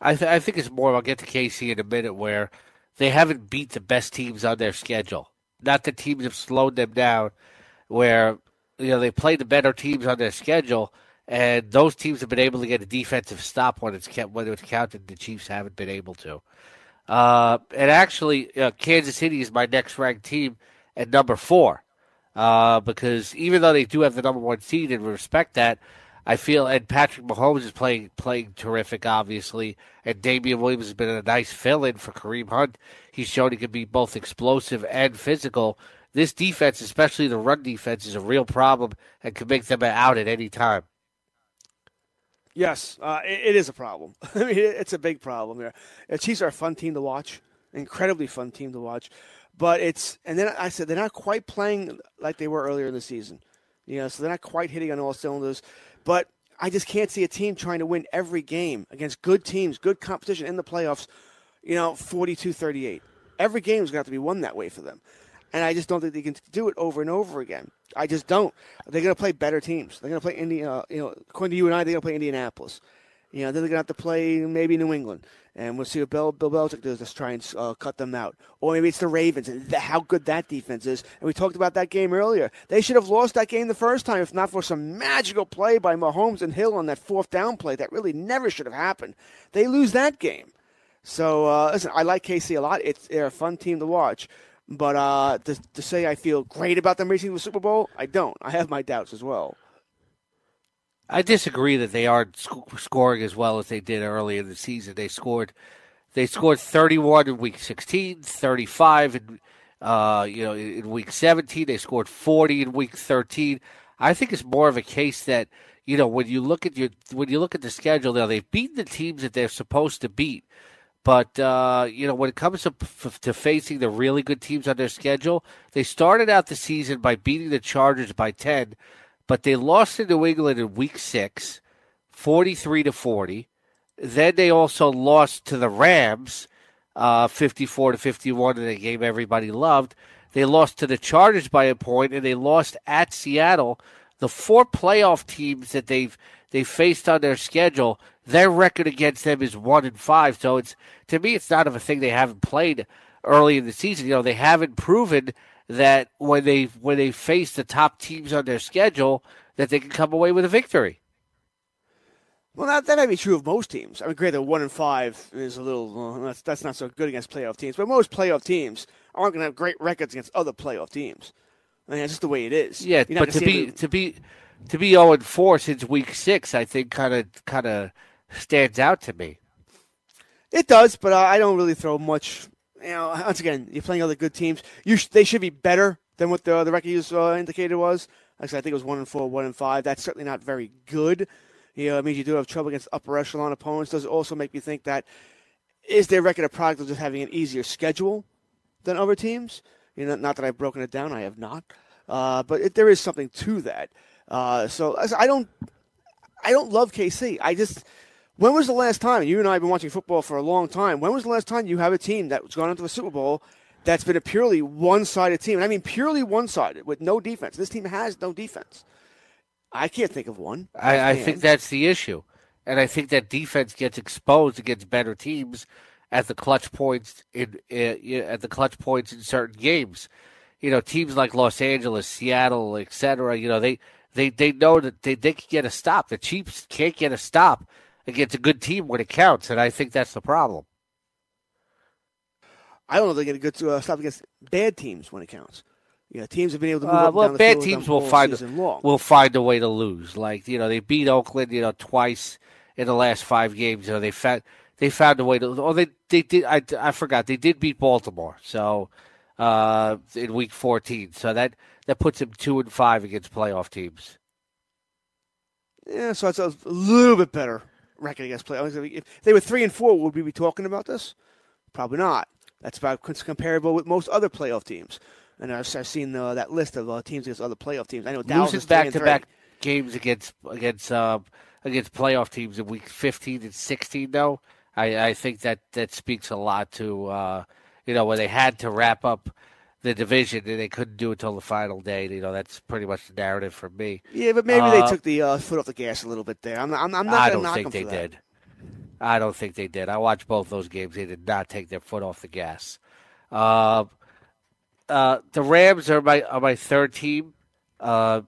I, th- I think it's more, I'll get to KC in a minute, where they haven't beat the best teams on their schedule. Not that teams have slowed them down, where, you know, they play the better teams on their schedule, and those teams have been able to get a defensive stop when it's kept, when it's counted. The Chiefs haven't been able to. Uh, and actually, uh, Kansas City is my next ranked team at number four. Uh, because even though they do have the number one seed and respect that, I feel and Patrick Mahomes is playing playing terrific, obviously, and Damien Williams has been a nice fill-in for Kareem Hunt. He's shown he can be both explosive and physical. This defense, especially the run defense, is a real problem and can make them out at any time. Yes, uh, it, it is a problem. I mean, it's a big problem there. The Chiefs are a fun team to watch, incredibly fun team to watch. But it's and then I said they're not quite playing like they were earlier in the season. You know, so they're not quite hitting on all cylinders. But I just can't see a team trying to win every game against good teams, good competition in the playoffs, you know, 42-38. Every game is going to have to be won that way for them. And I just don't think they can do it over and over again. I just don't. They're going to play better teams. They're going to play Indiana. You know, according to you and I, they're going to play Indianapolis. You know, then they're going to have to play maybe New England, and we'll see what Bill, Bill Belichick does to try and uh, cut them out. Or maybe it's the Ravens and the, how good that defense is. And we talked about that game earlier. They should have lost that game the first time if not for some magical play by Mahomes and Hill on that fourth down play that really never should have happened. They lose that game. So uh, listen, I like KC a lot. It's they're a fun team to watch. But uh, to, to say I feel great about them reaching the Super Bowl, I don't. I have my doubts as well. I disagree that they aren't sc- scoring as well as they did early in the season. They scored, they scored 31 in week 16, 35 in, uh, you know, in week 17. They scored 40 in week 13. I think it's more of a case that you know when you look at your when you look at the schedule now they've beaten the teams that they're supposed to beat. But uh, you know, when it comes to, to facing the really good teams on their schedule, they started out the season by beating the Chargers by ten, but they lost to New England in Week Six, forty-three to forty. Then they also lost to the Rams, uh, fifty-four to fifty-one, in a game everybody loved. They lost to the Chargers by a point, and they lost at Seattle. The four playoff teams that they've they faced on their schedule, their record against them is one and five. So it's to me, it's not of a thing they haven't played early in the season. You know, they haven't proven that when they when they face the top teams on their schedule, that they can come away with a victory. Well, that, that may be true of most teams. I mean, great that one and five is a little that's that's not so good against playoff teams, but most playoff teams aren't going to have great records against other playoff teams. I mean, that's just the way it is. Yeah, but to be them- to be to be zero and four since week six, I think kind of kind of stands out to me. It does, but I don't really throw much. You know, once again, you're playing other good teams. You sh- they should be better than what the the record you uh, indicated was. Actually, I think it was one and four, one and five. That's certainly not very good. You know, it means you do have trouble against upper echelon opponents. Does also make me think that is their record a product of just having an easier schedule than other teams? You know, not that I've broken it down, I have not. Uh, but it, there is something to that. Uh, so I don't, I don't love KC. I just, when was the last time? You and I have been watching football for a long time. When was the last time you have a team that's gone into the Super Bowl that's been a purely one-sided team? And I mean purely one-sided with no defense. This team has no defense. I can't think of one. I, I think that's the issue, and I think that defense gets exposed against better teams at the clutch points in uh, at the clutch points in certain games. You know, teams like Los Angeles, Seattle, etc. You know, they they they know that they they can get a stop. The Chiefs can't get a stop against a good team when it counts, and I think that's the problem. I don't know if they're going to get to uh, stop against bad teams when it counts. You know, teams have been able to move Uh, well, bad teams will find long. will find a way to lose. Like you know, they beat Oakland, you know, twice in the last five games. You know, they found they found a way to. Oh, they they did. I, I forgot they did beat Baltimore. So uh, in week fourteen, so that that puts them two and five against playoff teams. Yeah, so it's a little bit better record against play. If they were three and four, would we be talking about this? Probably not. That's about comparable with most other playoff teams. And I've, I've seen uh, that list of uh, teams against other playoff teams. I know Dallas Losing is back to back games against against uh, against playoff teams in week fifteen and sixteen, though, I, I think that that speaks a lot to uh, you know when they had to wrap up the division and they couldn't do it till the final day. You know, that's pretty much the narrative for me. Yeah, but maybe they Uh, took the uh, foot off the gas a little bit there. I'm not. I'm, I'm not I don't think they did. I don't think they did. I watched both those games. They did not take their foot off the gas. Uh, uh, the Rams are my are my third team, uh,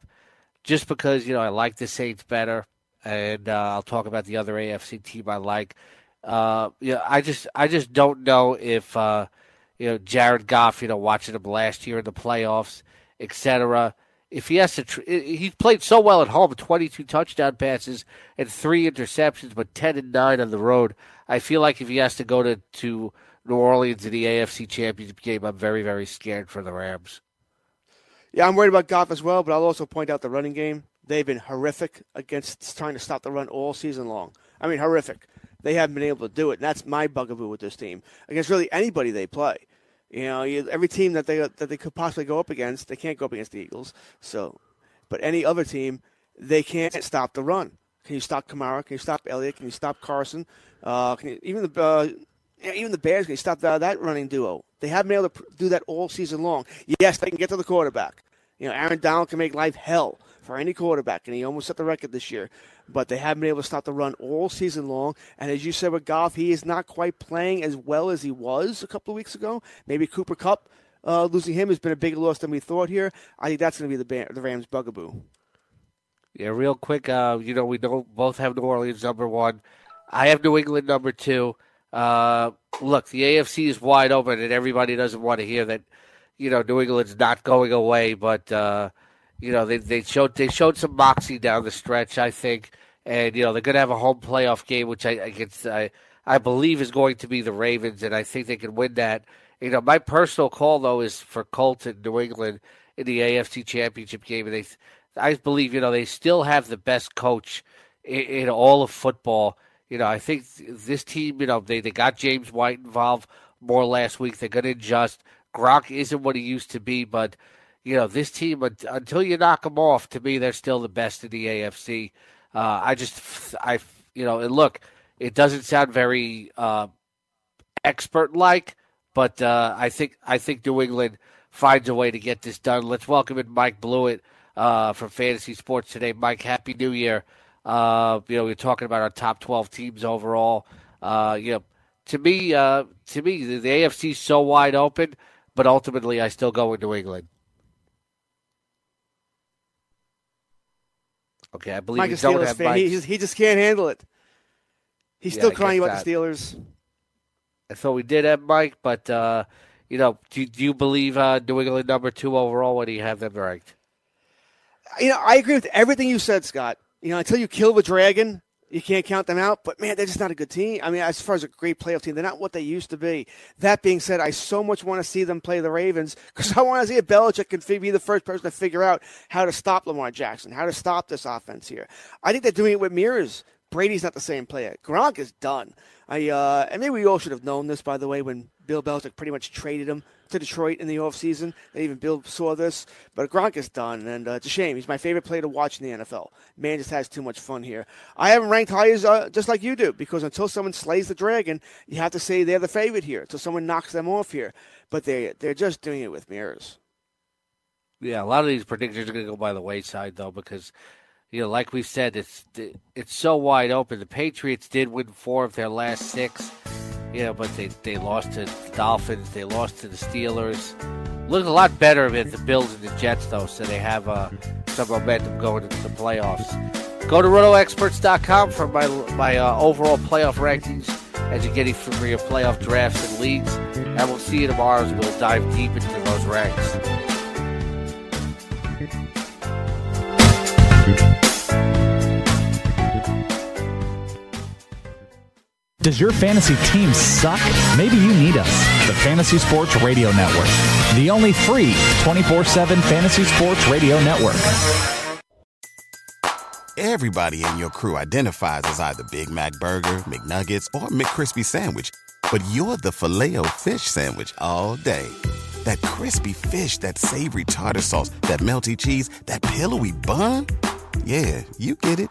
just because you know I like the Saints better, and uh, I'll talk about the other AFC team I like. Uh, yeah, I just I just don't know if uh, you know Jared Goff, you know, watching him last year in the playoffs, etc. If he has to, tr- he played so well at home, twenty-two touchdown passes and three interceptions, but ten and nine on the road. I feel like if he has to go to to New Orleans in the AFC Championship game, I'm very very scared for the Rams. Yeah, I'm worried about Goff as well, but I'll also point out the running game. They've been horrific against trying to stop the run all season long. I mean, horrific. They haven't been able to do it, and that's my bugaboo with this team against really anybody they play. You know, you, every team that they that they could possibly go up against, they can't go up against the Eagles. So, but any other team, they can't stop the run. Can you stop Kamara? Can you stop Elliott? Can you stop Carson? Uh, can you, even the uh, even the Bears can you stop that, that running duo? They haven't been able to do that all season long. Yes, they can get to the quarterback. You know, Aaron Donald can make life hell for any quarterback, and he almost set the record this year. But they haven't been able to stop the run all season long. And as you said with Goff, he is not quite playing as well as he was a couple of weeks ago. Maybe Cooper Kupp uh, losing him has been a bigger loss than we thought here. I think that's going to be the, the Rams' bugaboo. Yeah, real quick. Uh, you know, we don't both have New Orleans number one. I have New England number two. Uh, look, the AFC is wide open, and everybody doesn't want to hear that. You know, New England's not going away, but uh, you know they they showed they showed some moxie down the stretch, I think, and you know they're going to have a home playoff game, which I against I I believe is going to be the Ravens, and I think they can win that. You know, my personal call though is for Colts and New England in the AFC Championship game, and they I believe you know they still have the best coach in, in all of football. You know, I think this team, you know, they, they got James White involved more last week. They're going to adjust. Gronk isn't what he used to be, but you know, this team until you knock them off, to me, they're still the best in the AFC. Uh, I just, I, you know, and look, it doesn't sound very uh, expert like, but uh, I think I think New England finds a way to get this done. Let's welcome in Mike Blewett uh, from Fantasy Sports today. Mike, happy New Year. Uh, you know, we're talking about our top twelve teams overall. Uh, you know, to me, to me, the, the AFC is so wide open, but ultimately, I still go with New England. Okay, I believe Mike is don't Steelers have fan. He, just- he just can't handle it. He's Yeah, still crying about the. Steelers. I thought we did have Mike, but uh, you know, do, do you believe uh, New England number two overall? What do you have them ranked? You know, I agree with everything you said, Scott. You know, until you kill the dragon, you can't count them out. But man, they're just not a good team. I mean, as far as a great playoff team, they're not what they used to be. That being said, I so much want to see them play the Ravens because I want to see if Belichick can be the first person to figure out how to stop Lamar Jackson, how to stop this offense here. I think they're doing it with mirrors. Brady's not the same player. Gronk is done. I uh, and maybe we all should have known this, by the way, when Bill Belichick pretty much traded him to Detroit in the offseason. And even Bill saw this. But Gronk is done, and uh, it's a shame. He's my favorite player to watch in the NFL. Man just has too much fun here. I haven't ranked high as uh, just like you do because until someone slays the dragon, you have to say they're the favorite here. Until someone knocks them off here, but they they're just doing it with mirrors. Yeah, a lot of these predictions are going to go by the wayside though because you know, like we said, it's it's so wide open. The Patriots did win four of their last six, know, but they, they lost to the Dolphins, they lost to the Steelers. Look a lot better than the Bills and the Jets, though, so they have uh, some momentum going into the playoffs. Go to rotoexperts.com for my my uh, overall playoff rankings as you're getting for your playoff drafts and leagues. And we'll see you tomorrow as we'll dive deep into those ranks. Does your fantasy team suck? Maybe you need us, the Fantasy Sports Radio Network, the only free 24 7 fantasy sports radio network. Everybody in your crew identifies as either Big Mac Burger, McNuggets, or McCrispy Sandwich, but you're the filet fish Sandwich all day. That crispy fish, that savory tartar sauce, that melty cheese, that pillowy bun. Yeah, you get it